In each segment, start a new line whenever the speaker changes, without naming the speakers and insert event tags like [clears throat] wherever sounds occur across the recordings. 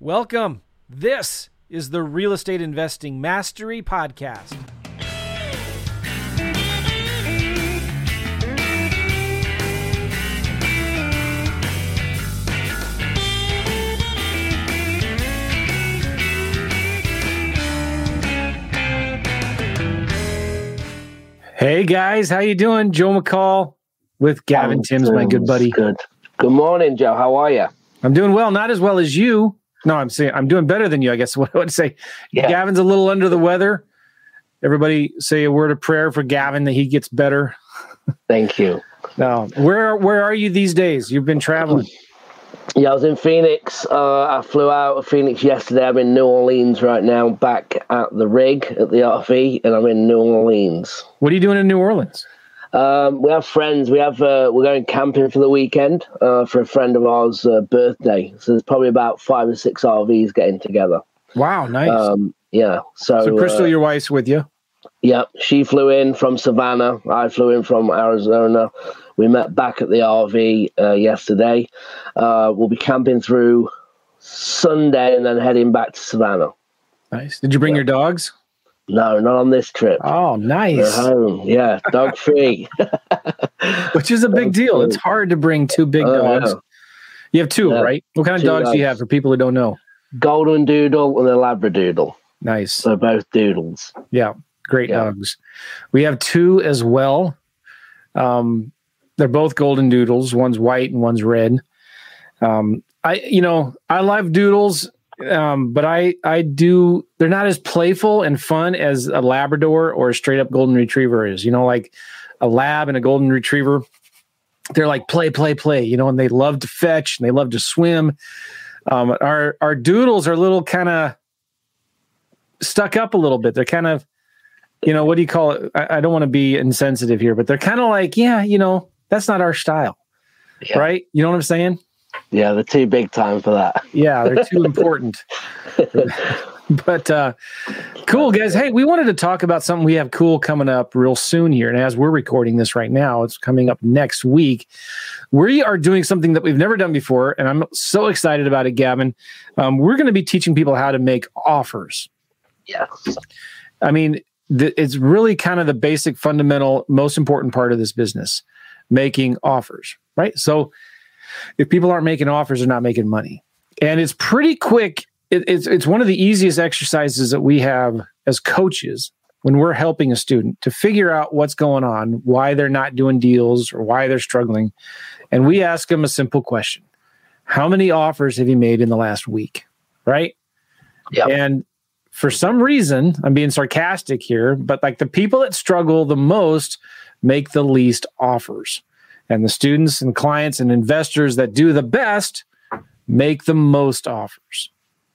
Welcome. This is the Real Estate Investing Mastery Podcast. Hey guys, how you doing? Joe McCall with Gavin Timms, my good buddy.
Good. Good morning, Joe. How are you?
I'm doing well, not as well as you. No, I'm saying I'm doing better than you. I guess [laughs] what I would say.
Yeah.
Gavin's a little under the weather. Everybody say a word of prayer for Gavin that he gets better.
Thank you. [laughs]
Now, where where are you these days? You've been traveling.
Yeah, I was in Phoenix. Uh, I flew out of Phoenix yesterday. I'm in New Orleans right now, back at the rig at the RV, and I'm in New Orleans.
What are you doing in New Orleans?
Um, we have friends. We have uh, we're going camping for the weekend uh, for a friend of ours' uh, birthday. So there's probably about five or six RVs getting together.
Wow, nice.
Um, yeah. So,
so Crystal,
uh,
your wife's with you.
Yeah, she flew in from Savannah. I flew in from Arizona. We met back at the RV uh, yesterday. Uh, we'll be camping through Sunday and then heading back to Savannah.
Nice. Did you bring
Yeah.
your dogs?
No, not on this trip.
Oh,
They're
nice.
home. Yeah, dog [laughs] free. [laughs]
Which is a big deal. It's hard to bring two big
Oh,
dogs. You have two,
Yeah.
right? What kind of
Two
dogs do you have for people who don't know?
Golden Doodle and a Labradoodle.
Nice.
So both doodles.
Yeah, great
Yeah.
dogs. We have two as well. Um, they're both golden doodles. One's white and one's red. Um, I, you know, I love doodles, um, but I, I do. They're not as playful and fun as a Labrador or a straight up golden retriever is. You know, like a lab and a golden retriever. They're like play, play, play. You know, and they love to fetch and they love to swim. Um, our our doodles are a little kind of stuck up a little bit. They're kind of, you know, what do you call it? I, I don't want to be insensitive here, but they're kind of like, yeah, you know, that's not our style,
Yeah.
right? You know what I'm saying?
Yeah, they're too big time for that. [laughs]
Yeah, they're too important. [laughs] but uh cool guys. Hey, we wanted to talk about something we have cool coming up real soon here. And as we're recording this right now, it's coming up next week. We are doing something that we've never done before, and I'm so excited about it, Gavin. Um, we're going to be teaching people how to make offers.
Yes.
I mean, th- it's really kind of the basic, fundamental, most important part of this business making offers, right? So, if people aren't making offers, they're not making money. And it's pretty quick. It, it's, it's one of the easiest exercises that we have as coaches when we're helping a student to figure out what's going on, why they're not doing deals or why they're struggling. And we ask them a simple question How many offers have you made in the last week? Right?
Yep.
And for some reason, I'm being sarcastic here, but like the people that struggle the most make the least offers. And the students and clients and investors that do the best make the most offers.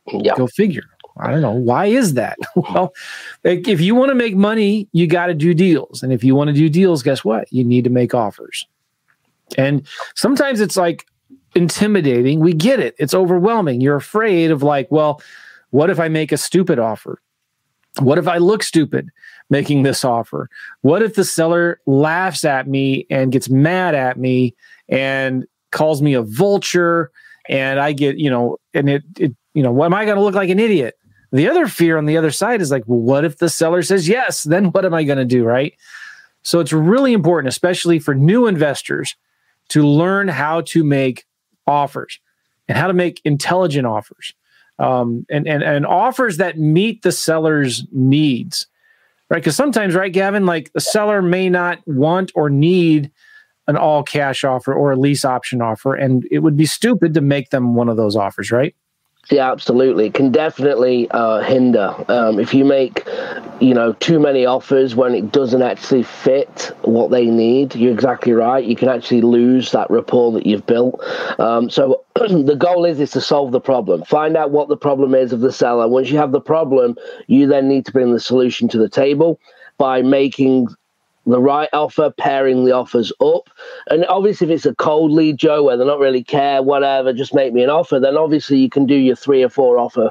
Yeah.
Go figure. I don't know. Why is that? [laughs] well, if you want to make money, you got to do deals. And if you want to do deals, guess what? You need to make offers. And sometimes it's like intimidating. We get it. It's overwhelming. You're afraid of like, well, what if I make a stupid offer? What if I look stupid making this offer? What if the seller laughs at me and gets mad at me and calls me a vulture and I get, you know, and it, it you know, what am I going to look like an idiot? The other fear on the other side is like, well, what if the seller says yes? Then what am I going to do? Right. So it's really important, especially for new investors, to learn how to make offers and how to make intelligent offers um, and, and, and offers that meet the seller's needs. Right. Because sometimes, right, Gavin, like the seller may not want or need an all cash offer or a lease option offer. And it would be stupid to make them one of those offers, right?
Yeah, absolutely. It can definitely uh, hinder um, if you make, you know, too many offers when it doesn't actually fit what they need. You're exactly right. You can actually lose that rapport that you've built. Um, so [clears throat] the goal is is to solve the problem. Find out what the problem is of the seller. Once you have the problem, you then need to bring the solution to the table by making the right offer, pairing the offers up. And obviously, if it's a cold lead, Joe, where they don't really care, whatever, just make me an offer, then obviously you can do your three or four offer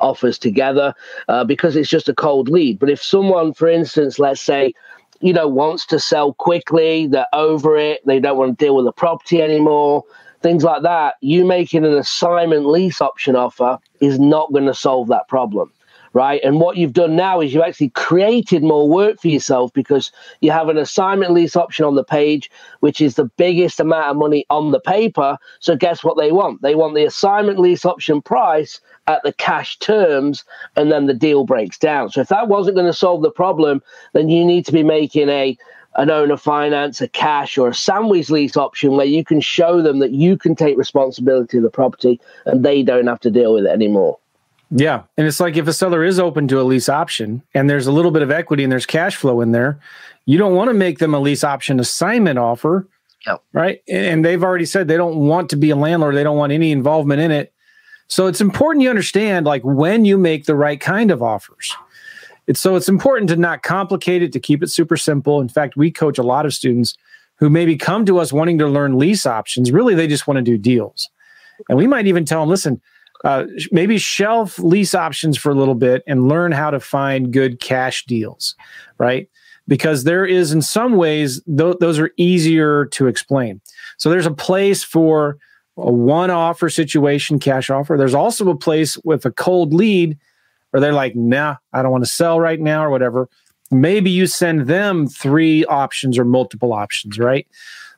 offers together uh, because it's just a cold lead. But if someone, for instance, let's say, you know, wants to sell quickly, they're over it, they don't want to deal with the property anymore, things like that, you making an assignment lease option offer is not going to solve that problem right? And what you've done now is you've actually created more work for yourself because you have an assignment lease option on the page, which is the biggest amount of money on the paper. So, guess what they want? They want the assignment lease option price at the cash terms, and then the deal breaks down. So, if that wasn't going to solve the problem, then you need to be making a an owner finance, a cash, or a sandwich lease option where you can show them that you can take responsibility of the property and they don't have to deal with it anymore.
Yeah. And it's like if a seller is open to a lease option and there's a little bit of equity and there's cash flow in there, you don't want to make them a lease option assignment offer. Yep. Right. And they've already said they don't want to be a landlord, they don't want any involvement in it. So it's important you understand like when you make the right kind of offers. It's so it's important to not complicate it, to keep it super simple. In fact, we coach a lot of students who maybe come to us wanting to learn lease options. Really, they just want to do deals. And we might even tell them, listen, uh, maybe shelf lease options for a little bit and learn how to find good cash deals, right? Because there is, in some ways, th- those are easier to explain. So there's a place for a one offer situation, cash offer. There's also a place with a cold lead where they're like, nah, I don't want to sell right now or whatever. Maybe you send them three options or multiple options, right?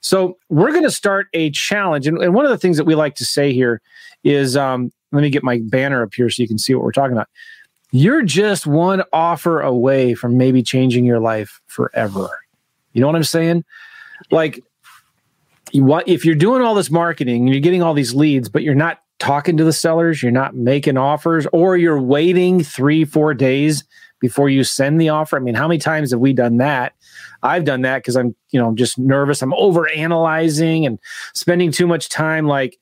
So we're going to start a challenge. And, and, one of the things that we like to say here is um, let me get my banner up here so you can see what we're talking about. You're just one offer away from maybe changing your life forever. You know what I'm saying? Like, what if you're doing all this marketing and you're getting all these leads, but you're not talking to the sellers, you're not making offers, or you're waiting three, four days before you send the offer. I mean, how many times have we done that? I've done that because I'm, you know, I'm just nervous. I'm over analyzing and spending too much time like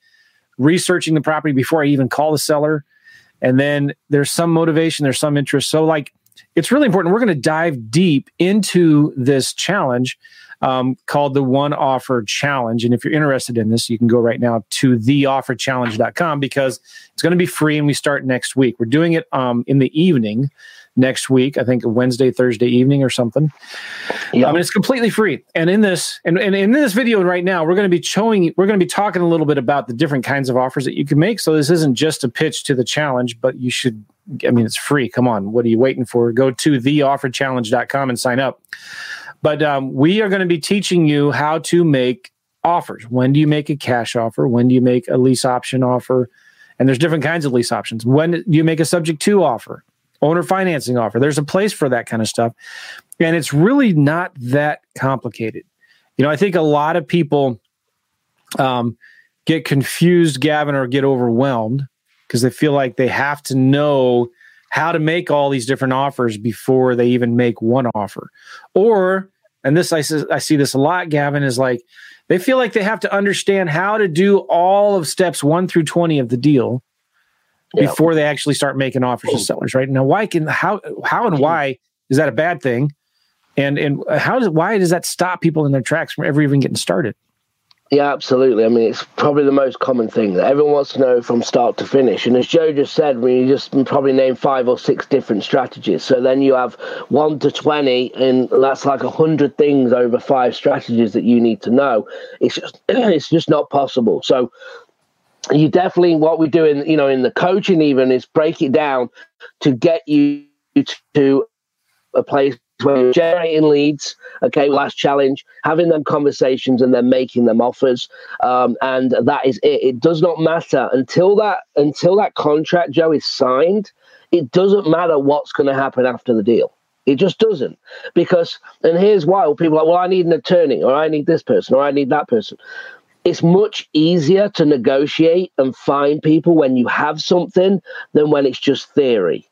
researching the property before I even call the seller. And then there's some motivation, there's some interest. So, like, it's really important. We're going to dive deep into this challenge um, called the One Offer Challenge. And if you're interested in this, you can go right now to theofferchallenge.com because it's going to be free and we start next week. We're doing it um, in the evening next week. I think Wednesday, Thursday evening or something. Yeah. I mean, it's completely free. And in this, and, and in this video right now, we're going to be showing, we're going to be talking a little bit about the different kinds of offers that you can make. So this isn't just a pitch to the challenge, but you should, I mean, it's free. Come on. What are you waiting for? Go to theofferchallenge.com and sign up. But um, we are going to be teaching you how to make offers. When do you make a cash offer? When do you make a lease option offer? And there's different kinds of lease options. When do you make a subject to offer? Owner financing offer. There's a place for that kind of stuff. And it's really not that complicated. You know, I think a lot of people um, get confused, Gavin, or get overwhelmed because they feel like they have to know how to make all these different offers before they even make one offer. Or, and this I, I see this a lot, Gavin, is like they feel like they have to understand how to do all of steps one through 20 of the deal before they actually start making offers to oh. sellers, right? Now, why can how how and why is that a bad thing? And and how does why does that stop people in their tracks from ever even getting started?
Yeah, absolutely. I mean, it's probably the most common thing that everyone wants to know from start to finish. And as Joe just said, we just probably name five or six different strategies. So then you have one to 20, and that's like a hundred things over five strategies that you need to know. It's just, [clears throat] it's just not possible. So you definitely what we do in you know in the coaching even is break it down to get you to a place where you're generating leads okay last challenge having them conversations and then making them offers. Um, and that is it. It does not matter until that until that contract joe is signed it doesn't matter what's going to happen after the deal. It just doesn't. Because and here's why. People are like well i need an attorney or i need this person or i need that person it's much easier to negotiate and find people when you have something than when it's just theory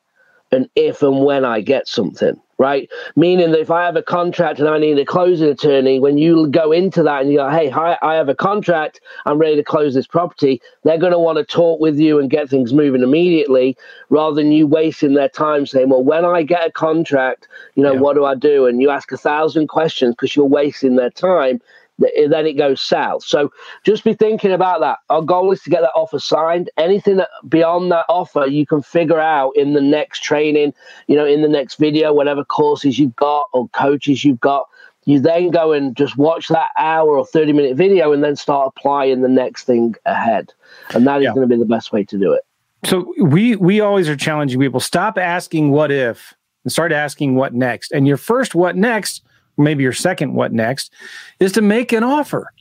and if and when I get something, right? Meaning that if I have a contract and I need a closing attorney, when you go into that and you go, hey, hi, I have a contract, I'm ready to close this property, they're going to want to talk with you and get things moving immediately rather than you wasting their time saying, well, when I get a contract, you know, yeah. what do I do? And you ask a thousand questions because you're wasting their time then it goes south. So just be thinking about that. Our goal is to get that offer signed. Anything that beyond that offer, you can figure out in the next training, you know, in the next video, whatever courses you've got or coaches you've got. you then go and just watch that hour or 30 minute video and then start applying the next thing ahead. And that is yeah. going to be the best way to do it.
So we we always are challenging people stop asking what if and start asking what next. And your first what next, maybe your second what next, is to make an offer.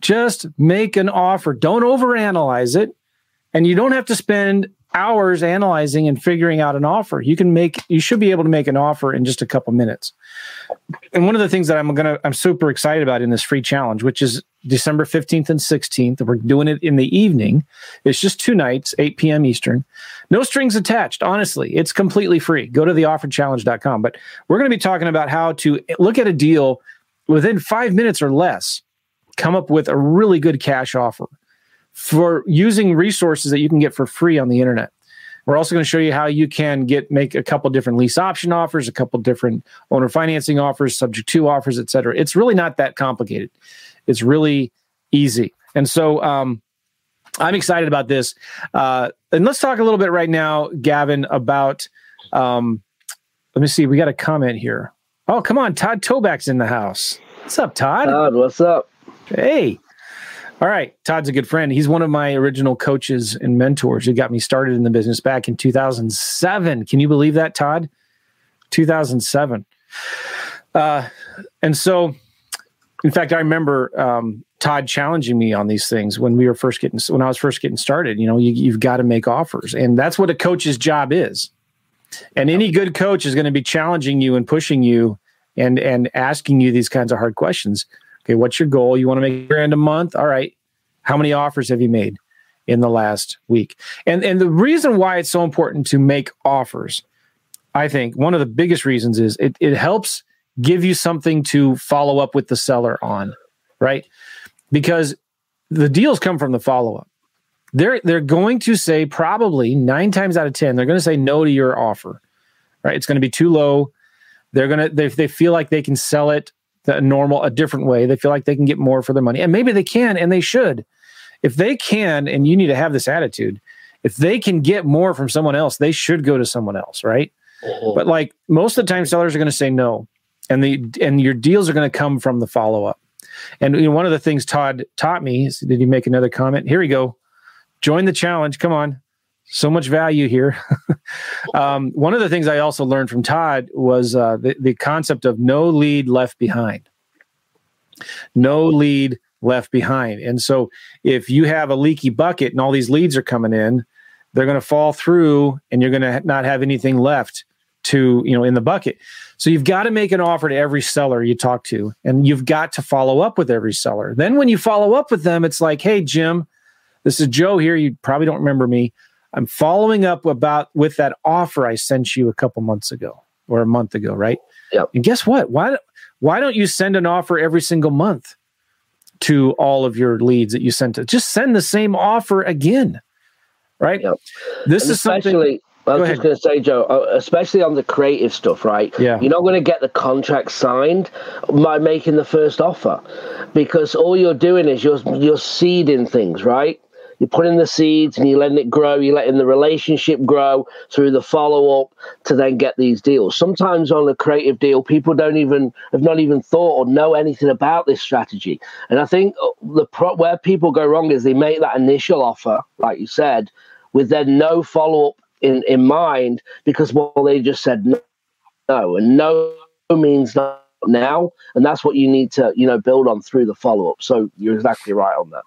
Just make an offer. Don't overanalyze it. And you don't have to spend hours analyzing and figuring out an offer. You can make you should be able to make an offer in just a couple minutes. And one of the things that I'm gonna I'm super excited about in this free challenge, which is December 15th and 16th, we're doing it in the evening. It's just two nights, 8 p.m. Eastern. No strings attached. Honestly, it's completely free. Go to theofferchallenge.com. But we're going to be talking about how to look at a deal within five minutes or less, come up with a really good cash offer for using resources that you can get for free on the internet. We're also going to show you how you can get make a couple different lease option offers, a couple different owner financing offers, subject to offers, etc. It's really not that complicated. It's really easy. And so um, I'm excited about this. Uh, and let's talk a little bit right now, Gavin, about. Um, let me see. We got a comment here. Oh, come on. Todd Toback's in the house. What's up, Todd?
Todd, what's up?
Hey. All right. Todd's a good friend. He's one of my original coaches and mentors. who got me started in the business back in 2007. Can you believe that, Todd? 2007. Uh, and so, in fact, I remember um, Todd challenging me on these things when we were first getting, when I was first getting started. You know, you, you've got to make offers. And that's what a coach's job is. And any good coach is going to be challenging you and pushing you and and asking you these kinds of hard questions Okay, what's your goal? You want to make a grand a month? All right. How many offers have you made in the last week? And and the reason why it's so important to make offers, I think one of the biggest reasons is it, it helps give you something to follow up with the seller on, right? Because the deals come from the follow-up. They're they're going to say probably nine times out of ten, they're going to say no to your offer. Right. It's going to be too low. They're gonna they, they feel like they can sell it a normal, a different way. They feel like they can get more for their money. And maybe they can and they should. If they can, and you need to have this attitude, if they can get more from someone else, they should go to someone else, right? Uh-huh. But like most of the time, sellers are going to say no. And the and your deals are going to come from the follow up. And you know, one of the things Todd taught me is, did he make another comment? Here we go. Join the challenge. Come on so much value here. [laughs] um, one of the things I also learned from Todd was uh, the, the concept of no lead left behind. No lead left behind. And so if you have a leaky bucket and all these leads are coming in, they're going to fall through and you're going to not have anything left to, you know, in the bucket. So you've got to make an offer to every seller you talk to and you've got to follow up with every seller. Then when you follow up with them, it's like, "Hey Jim, this is Joe here. You probably don't remember me. I'm following up about with that offer I sent you a couple months ago or a month ago, right?
Yep.
And guess what? Why why don't you send an offer every single month to all of your leads that you sent to? Just send the same offer again, right? Yep. This and is something.
I was just going to say, Joe, uh, especially on the creative stuff, right?
Yeah.
You're not going to get the contract signed by making the first offer, because all you're doing is you're you're seeding things, right? You're putting the seeds and you're letting it grow, you're letting the relationship grow through the follow up to then get these deals. Sometimes on a creative deal, people don't even have not even thought or know anything about this strategy. And I think uh, the pro- where people go wrong is they make that initial offer, like you said, with then no follow up in, in mind because well they just said no, no and no means no now. And that's what you need to you know build on through the follow up so you're exactly right on that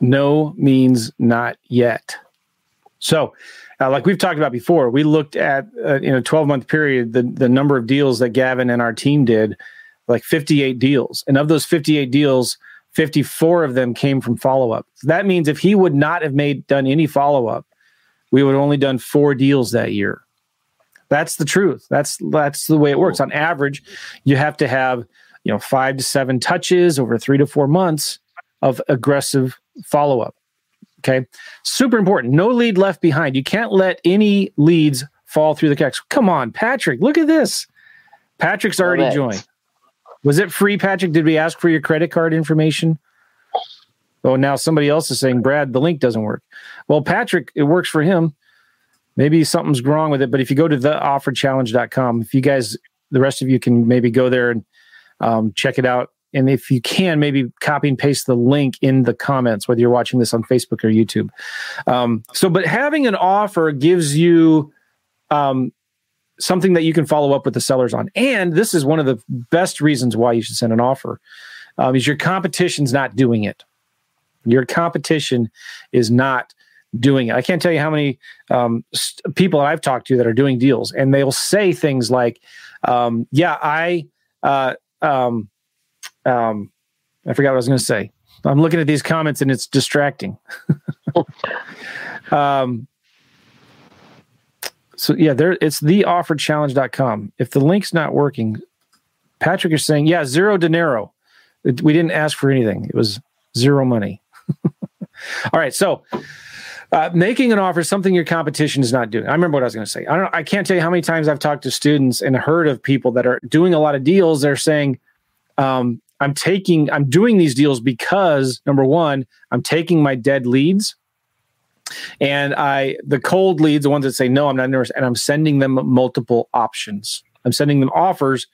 no means not yet. So, uh, like we've talked about before, we looked at uh, in a 12 month period the the number of deals that Gavin and our team did, like 58 deals, and of those 58 deals, 54 of them came from follow up. So that means if he would not have made done any follow up, we would have only done four deals that year. That's the truth. That's that's the way it works. On average, you have to have you know five to seven touches over three to four months of aggressive follow up. Okay. Super important. No lead left behind. You can't let any leads fall through the cracks. Come on, Patrick. Look at this. Patrick's already joined. Was it free, Patrick? Did we ask for your credit card information? Oh, now somebody else is saying, Brad, the link doesn't work. Well, Patrick, it works for him. Maybe something's wrong with it. But if you go to theofferchallenge.com, if you guys, the rest of you can maybe go there and Um, check it out. And if you can, maybe copy and paste the link in the comments, whether you're watching this on Facebook or YouTube. Um, so, but having an offer gives you um, something that you can follow up with the sellers on. And this is one of the best reasons why you should send an offer um, is your competition's not doing it. Your competition is not doing it. I can't tell you how many um, st- people I've talked to that are doing deals, and they'll say things like, um, "Yeah, I, uh, um, um, I forgot what I was going to say. I'm looking at these comments and it's distracting." [laughs] um, so yeah, there it's theofferchallenge.com. If the link's not working, Patrick is saying, yeah, zero dinero. It, we didn't ask for anything. It was zero money. [laughs] All right, so uh, making an offer is something your competition is not doing. I remember what I was going to say. I don't. I can't tell you how many times I've talked to students and heard of people that are doing a lot of deals. They're saying, um, "I'm taking, I'm doing these deals because number one, I'm taking my dead leads, and I the cold leads, the ones that say no, I'm not interested, and I'm sending them multiple options. I'm sending them offers."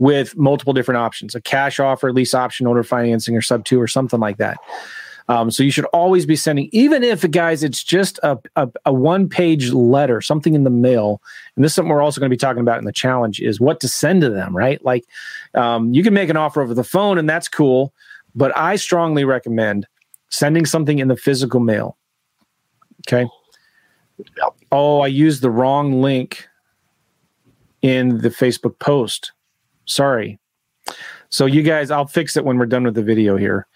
With multiple different options, a cash offer, lease option, owner financing, or sub two, or something like that. Um, so you should always be sending, even if, guys, it's just a, a, a one page letter, something in the mail. And this is something we're also going to be talking about in the challenge is what to send to them, right? Like um, you can make an offer over the phone and that's cool. But I strongly recommend sending something in the physical mail. Okay. Oh, I used the wrong link in the Facebook post. Sorry. So you guys, I'll fix it when we're done with the video here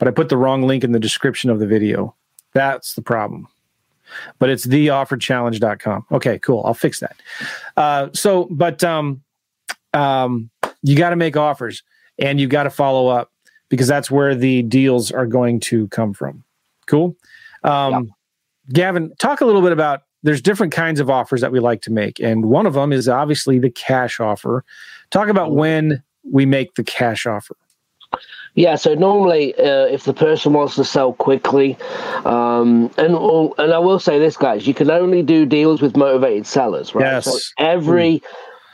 but I put the wrong link in the description of the video. That's the problem. But it's theofferchallenge.com. Okay, cool. I'll fix that. Uh, so, but um, um, you got to make offers and you got to follow up because that's where the deals are going to come from. Cool. Um, Gavin, talk a little bit about there's different kinds of offers that we like to make. And one of them is obviously the cash offer. Talk about when we make the cash offer.
Yeah, so normally, uh, if the person wants to sell quickly, um, and and I will say this, guys, you can only do deals with motivated sellers, right?
Yes.
So every mm.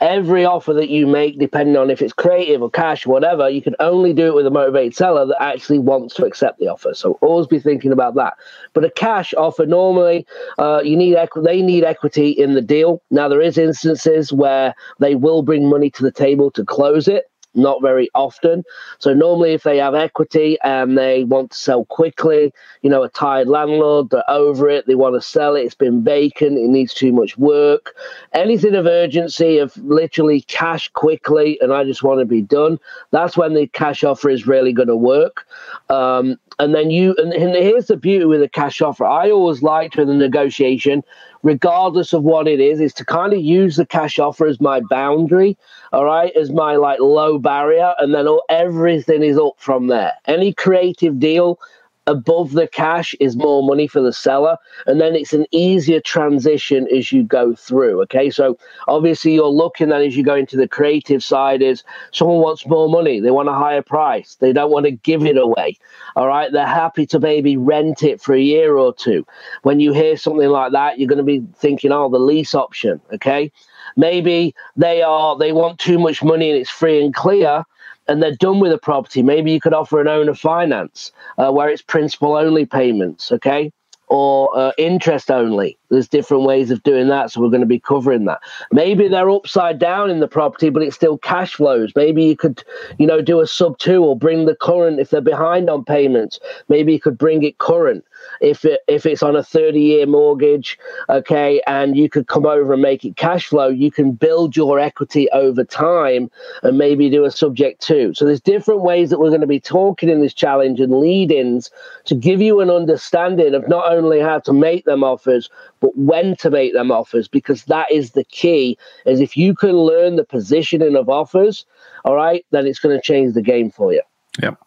Every offer that you make, depending on if it's creative or cash, whatever, you can only do it with a motivated seller that actually wants to accept the offer. So always be thinking about that. But a cash offer, normally, uh, you need equi- they need equity in the deal. Now there is instances where they will bring money to the table to close it not very often. So normally, if they have equity and they want to sell quickly, you know, a tired landlord, they're over it, they want to sell it, it's been vacant, it needs too much work, anything of urgency, of literally cash quickly, and I just want to be done. That's when the cash offer is really going to work. Um, and then you, and, and here's the beauty with a cash offer. I always liked with a negotiation regardless of what it is, is to kind of use the cash offer as my boundary, all right, as my like low barrier, and then all, everything is up from there. Any creative deal above the cash is more money for the seller and then it's an easier transition as you go through okay? So obviously you're looking then as you go into the creative side is someone wants more money they want a higher price they don't want to give it away all right? They're happy to maybe rent it for a year or two. When you hear something like that you're going to be thinking oh the lease option okay? Maybe they are they want too much money and it's free and clear and they're done with a property, maybe you could offer an owner finance uh, where it's principal only payments, okay? Or uh, interest only. There's different ways of doing that, so we're going to be covering that. Maybe they're upside down in the property, but it's still cash flows. Maybe you could, you know, do a sub two or bring the current if they're behind on payments. Maybe you could bring it current if it if it's on a 30 year mortgage okay and you could come over and make it cash flow you can build your equity over time and maybe do a subject to. so there's different ways that we're going to be talking in this challenge and lead-ins to give you an understanding of not only how to make them offers but when to make them offers because that is the key is if you can learn the positioning of offers all right then it's going to change the game for you
yep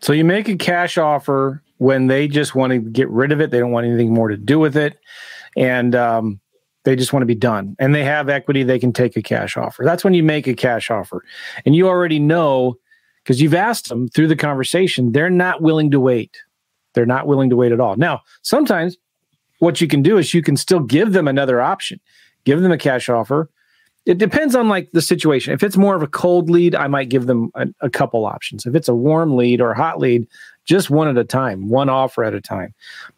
so you make a cash offer when they just want to get rid of it. They don't want anything more to do with it. And um, they just want to be done. And they have equity, they can take a cash offer. That's when you make a cash offer. And you already know because you've asked them through the conversation, they're not willing to wait. They're not willing to wait at all. Now, sometimes what you can do is you can still give them another option, give them a cash offer, it depends on like the situation. If it's more of a cold lead, I might give them a, a couple options. If it's a warm lead or a hot lead, just one at a time, one offer at a time.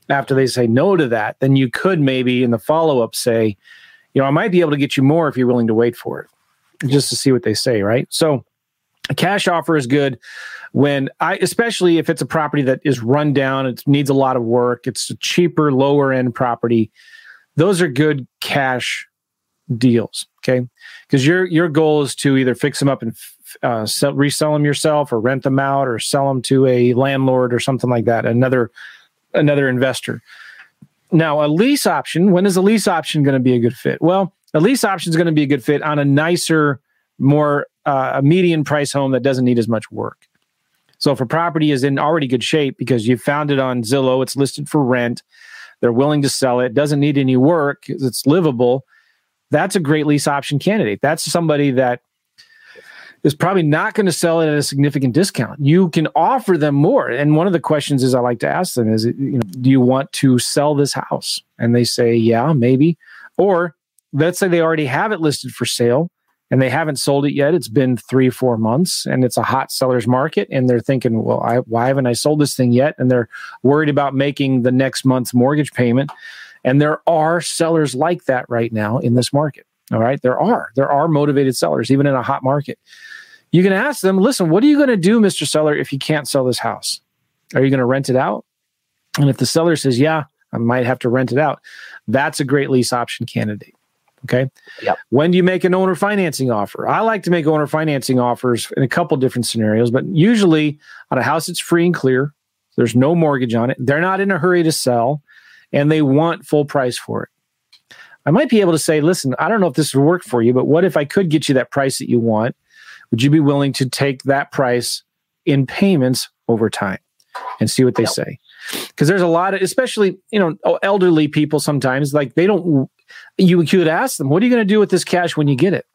After they say no to that, then you could maybe in the follow up say, you know, I might be able to get you more if you're willing to wait for it, just to see what they say, right? So a cash offer is good when I, especially if it's a property that is run down, it needs a lot of work, it's a cheaper, lower end property. Those are good cash deals. Okay, because your your goal is to either fix them up and uh, sell, resell them yourself, or rent them out, or sell them to a landlord or something like that. Another another investor. Now, a lease option. When is a lease option going to be a good fit? Well, a lease option is going to be a good fit on a nicer, more uh, a median price home that doesn't need as much work. So if a property is in already good shape because you found it on Zillow, it's listed for rent, they're willing to sell it, doesn't need any work, it's livable that's a great lease option candidate. That's somebody that is probably not going to sell it at a significant discount. You can offer them more. And one of the questions is I like to ask them is, you know, do you want to sell this house? And they say, yeah, maybe. Or let's say they already have it listed for sale and they haven't sold it yet. It's been three, four months and it's a hot seller's market. And they're thinking, well, I, why haven't I sold this thing yet? And they're worried about making the next month's mortgage payment. And there are sellers like that right now in this market. All right. There are. There are motivated sellers, even in a hot market. You can ask them, listen, what are you going to do, Mr. Seller, if you can't sell this house? Are you going to rent it out? And if the seller says, yeah, I might have to rent it out, that's a great lease option candidate. Okay.
Yep.
When do you make an owner financing offer? I like to make owner financing offers in a couple different scenarios, but usually on a house that's free and clear, there's no mortgage on it. They're not in a hurry to sell and they want full price for it. I might be able to say, listen, I don't know if this would work for you, but what if I could get you that price that you want? Would you be willing to take that price in payments over time and see what they yep. say? Because there's a lot of, especially, you know, elderly people sometimes, like they don't, you could ask them, what are you going to do with this cash when you get it?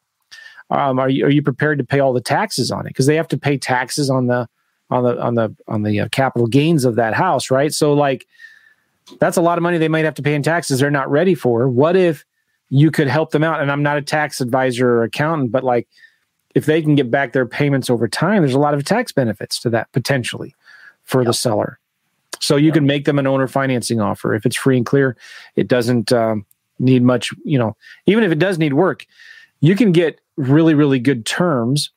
Um, are you are you prepared to pay all the taxes on it? Because they have to pay taxes on the on the on the on the uh, capital gains of that house, right? So like that's a lot of money they might have to pay in taxes they're not ready for. What if you could help them out? And I'm not a tax advisor or accountant, but like if they can get back their payments over time, there's a lot of tax benefits to that potentially for yep. the seller. So you yep. can make them an owner financing offer if it's free and clear. It doesn't um, need much, you know, even if it does need work, you can get really, really good terms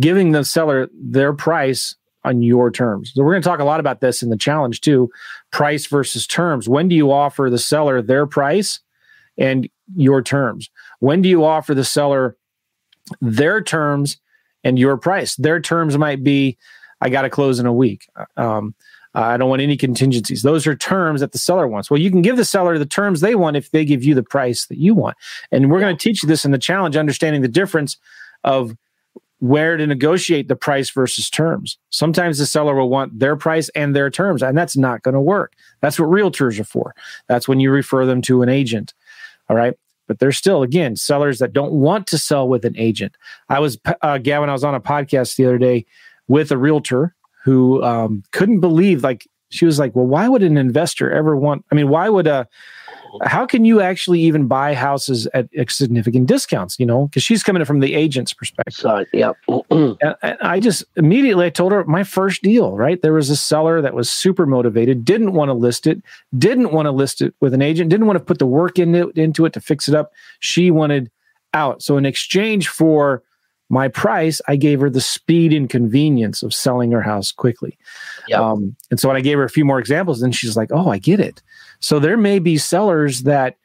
giving the seller their price on your terms. So we're going to talk a lot about this in the challenge too, price versus terms. When do you offer the seller their price and your terms? When do you offer the seller their terms and your price? Their terms might be I got to close in a week. Um, I don't want any contingencies. Those are terms that the seller wants. Well, you can give the seller the terms they want if they give you the price that you want. And we're going to teach you this in the challenge, understanding the difference of where to negotiate the price versus terms. Sometimes the seller will want their price and their terms, and that's not going to work. That's what realtors are for. That's when you refer them to an agent. All right. But there's still, again, sellers that don't want to sell with an agent. I was, uh, Gavin, I was on a podcast the other day with a realtor who um, couldn't believe, like, she was like, well, why would an investor ever want, I mean, why would a, how can you actually even buy houses at significant discounts? You know, because she's coming from the agent's perspective.
So, yeah. [clears throat]
I just immediately I told her my first deal. Right, there was a seller that was super motivated, didn't want to list it, didn't want to list it with an agent, didn't want to put the work into into it to fix it up. She wanted out. So in exchange for my price, I gave her the speed and convenience of selling her house quickly. Yep. Um, and so when I gave her a few more examples, then she's like, "Oh, I get it." So there may be sellers that,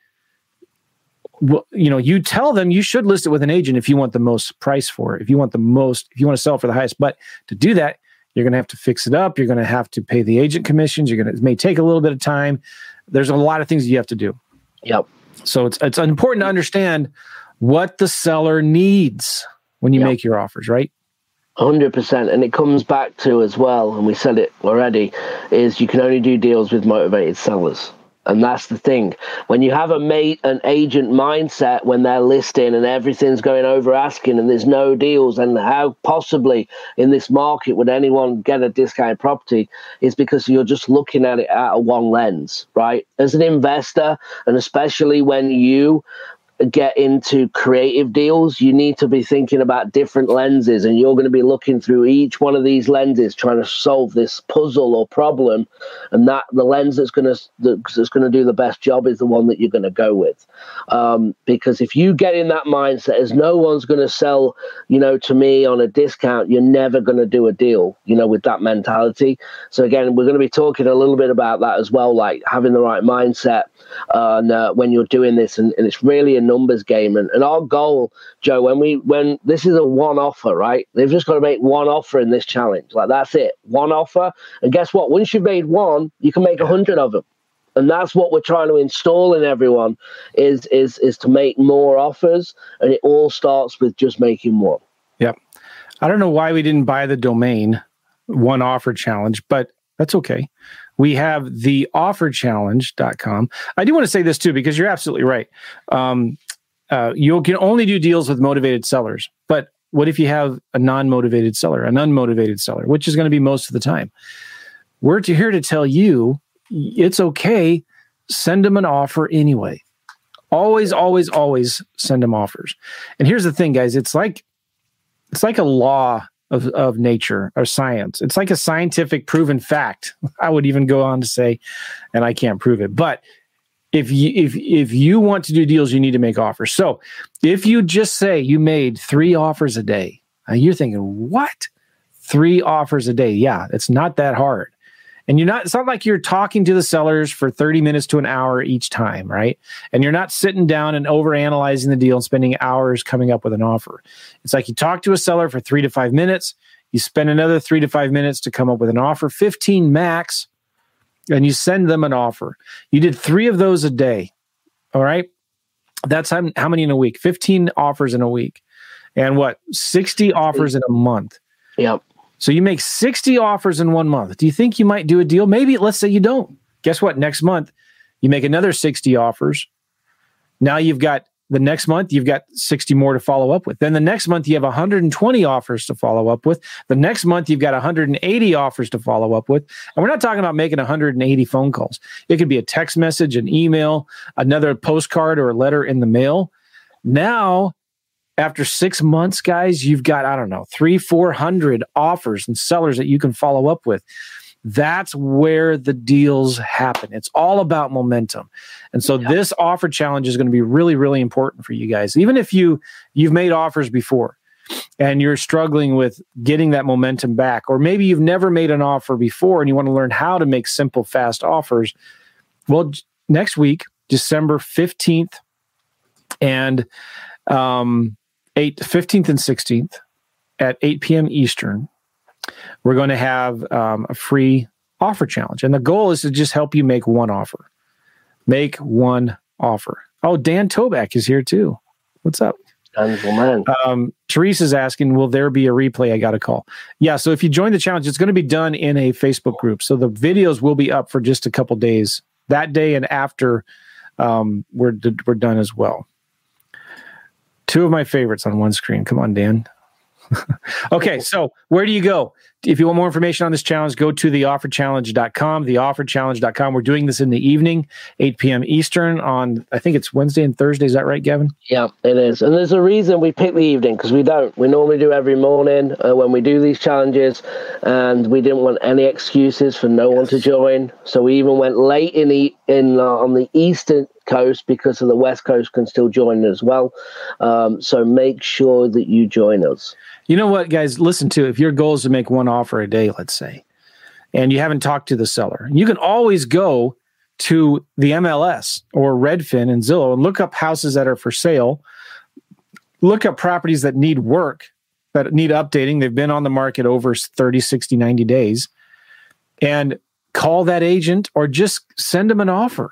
you know, you tell them you should list it with an agent if you want the most price for it, if you want the most, if you want to sell for the highest. But to do that, you're going to have to fix it up. You're going to have to pay the agent commissions. You're going to, it may take a little bit of time. There's a lot of things you have to do.
Yep.
So it's, it's important to understand what the seller needs when you make your offers, right?
100% and it comes back to as well and we said it already is you can only do deals with motivated sellers and that's the thing. When you have a mate, an agent mindset when they're listing and everything's going over asking and there's no deals, and how possibly in this market would anyone get a discounted property is because you're just looking at it out of one lens, right? As an investor, and especially when you get into creative deals, you need to be thinking about different lenses, and you're going to be looking through each one of these lenses, trying to solve this puzzle or problem. And that the lens that's going to that's going to do the best job is the one that you're going to go with, um, because if you get in that mindset, as no one's going to sell, you know, to me on a discount, you're never going to do a deal, you know, with that mentality. So again, we're going to be talking a little bit about that as well, like having the right mindset uh, and uh, when you're doing this, and, and, it's really a numbers game. And, and our goal, Joe, when we when this is a one offer, right? They've just got to make one offer in this challenge. Like that's it, one offer. And guess what? Once you've made one, you can make a hundred of them. And that's what we're trying to install in everyone is is is to make more offers, and it all starts with just making one.
Yep. I don't know why we didn't buy the domain one offer challenge, but that's okay we have the offerchallenge.com. I do want to say this too, because you're absolutely right. Um, uh, you can only do deals with motivated sellers. But what if you have a non motivated seller, an unmotivated seller, which is going to be most of the time? We're to, here to tell you it's okay. Send them an offer anyway. Always, always, always send them offers. And here's the thing, guys it's like, it's like a law of, of nature or science. It's like a scientific proven fact. [laughs] I would even go on to say, and I can't prove it, but if you if if you want to do deals, you need to make offers. So if you just say you made three offers a day, uh, you're thinking, what? Three offers a day? Yeah, it's not that hard and you're not it's not like you're talking to the sellers for 30 minutes to an hour each time right and you're not sitting down and over analyzing the deal and spending hours coming up with an offer it's like you talk to a seller for three to five minutes you spend another three to five minutes to come up with an offer 15 max and you send them an offer you did three of those a day all right that's how, how many in a week 15 offers in a week and what 60 offers in a month
yep
so you make 60 offers in one month. Do you think you might do a deal? Maybe let's say you don't. Guess what? Next month, you make another 60 offers. Now you've got the next month, you've got 60 more to follow up with. Then the next month, you have 120 offers to follow up with. The next month, you've got 180 offers to follow up with. And we're not talking about making 180 phone calls. It could be a text message, an email, another postcard, or a letter in the mail. Now after six months, guys, you've got, I don't know, three, 400 offers and sellers that you can follow up with. That's where the deals happen. It's all about momentum. And so this offer challenge is going to be really, really important for you guys. Even if you you've made offers before and you're struggling with getting that momentum back, or maybe you've never made an offer before and you want to learn how to make simple, fast offers. Well, next week, December 15th, and um, 8, 15th and 16th at 8 p.m. Eastern, we're going to have um, a free offer challenge. And the goal is to just help you make one offer. Make one offer. Oh, Dan Toback is here too. What's up? Um, Teresa's asking, will there be a replay? I got a call. Yeah. So if you join the challenge, it's going to be done in a Facebook group. So the videos will be up for just a couple days that day and after um, we're, we're done as well. Two of my favorites on one screen. Come on, Dan. Okay, so where do you go? If you want more information on this challenge, go to theofferchallenge.com, theofferchallenge.com. We're doing this in the evening, 8 p.m. Eastern on, I think it's Wednesday and Thursday. Is that right, Gavin?
Yeah, it is. And there's a reason we pick the evening because we don't. We normally do every morning uh, when we do these challenges, and we didn't want any excuses for no yes. one to join. So we even went late in the in uh, on the eastern coast because of the west coast can still join as well. Um, so make sure that you join us.
You know what, guys? Listen to if your goal is to make one offer a day, let's say, and you haven't talked to the seller, you can always go to the MLS or Redfin and Zillow and look up houses that are for sale. Look up properties that need work, that need updating. They've been on the market over 30, 60, 90 days. And call that agent or just send them an offer.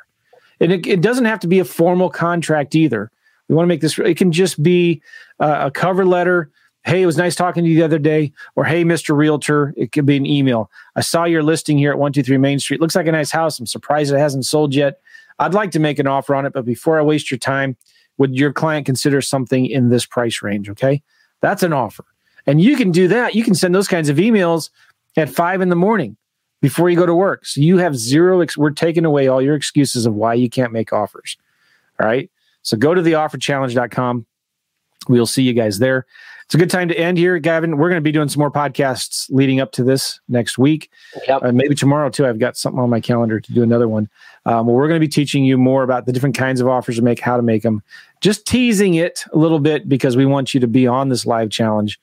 And it, it doesn't have to be a formal contract either. We want to make this, it can just be a cover letter Hey, it was nice talking to you the other day. Or, hey, Mr. Realtor, it could be an email. I saw your listing here at 123 Main Street. Looks like a nice house. I'm surprised it hasn't sold yet. I'd like to make an offer on it, but before I waste your time, would your client consider something in this price range? Okay. That's an offer. And you can do that. You can send those kinds of emails at five in the morning before you go to work. So you have zero, ex- we're taking away all your excuses of why you can't make offers. All right. So go to theofferchallenge.com. We'll see you guys there. It's a good time to end here, Gavin. We're going to be doing some more podcasts leading up to this next week.
Yep.
Uh, maybe tomorrow too. I've got something on my calendar to do another one. Um, well, we're going to be teaching you more about the different kinds of offers to make, how to make them. Just teasing it a little bit because we want you to be on this live challenge.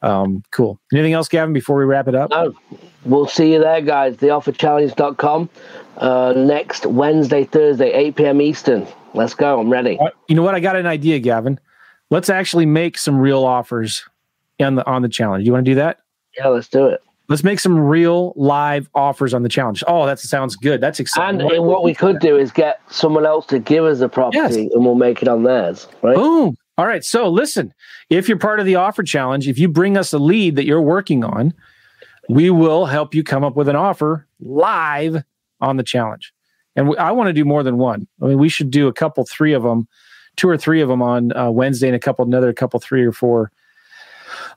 Um, cool. Anything else, Gavin, before we wrap it up?
No, we'll see you there, guys. Theofferchallenge.com uh, next Wednesday, Thursday, 8 p.m. Eastern. Let's go. I'm ready.
You know what? I got an idea, Gavin. Let's actually make some real offers on the on the challenge. You want to do that?
Yeah, let's do it.
Let's make some real live offers on the challenge. Oh, that sounds good. That's exciting.
And uh, what we could do is get someone else to give us a property
Yes.
and we'll make it on theirs. Right?
Boom. All right. So listen, if you're part of the offer challenge, if you bring us a lead that you're working on, we will help you come up with an offer live on the challenge. And we, I want to do more than one. I mean, we should do a couple, three of them, two or three of them on uh, Wednesday, and a couple, another couple, three or four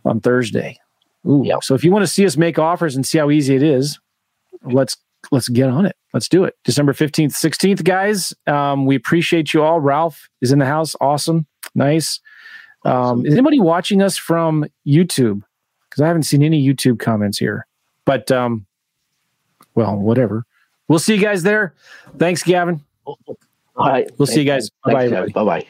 on Thursday. Ooh.
Yep.
So if you want to see us make offers and see how easy it is, let's let's get on it. Let's do it. December 15th, 16th, guys. Um, we appreciate you all. Ralph is in the house. Awesome. Nice. Um, is anybody watching us from YouTube? Because I haven't seen any YouTube comments here. But um, well, whatever. We'll see you guys there. Thanks, Gavin.
All right.
We'll see you guys. Bye-bye.
Bye bye.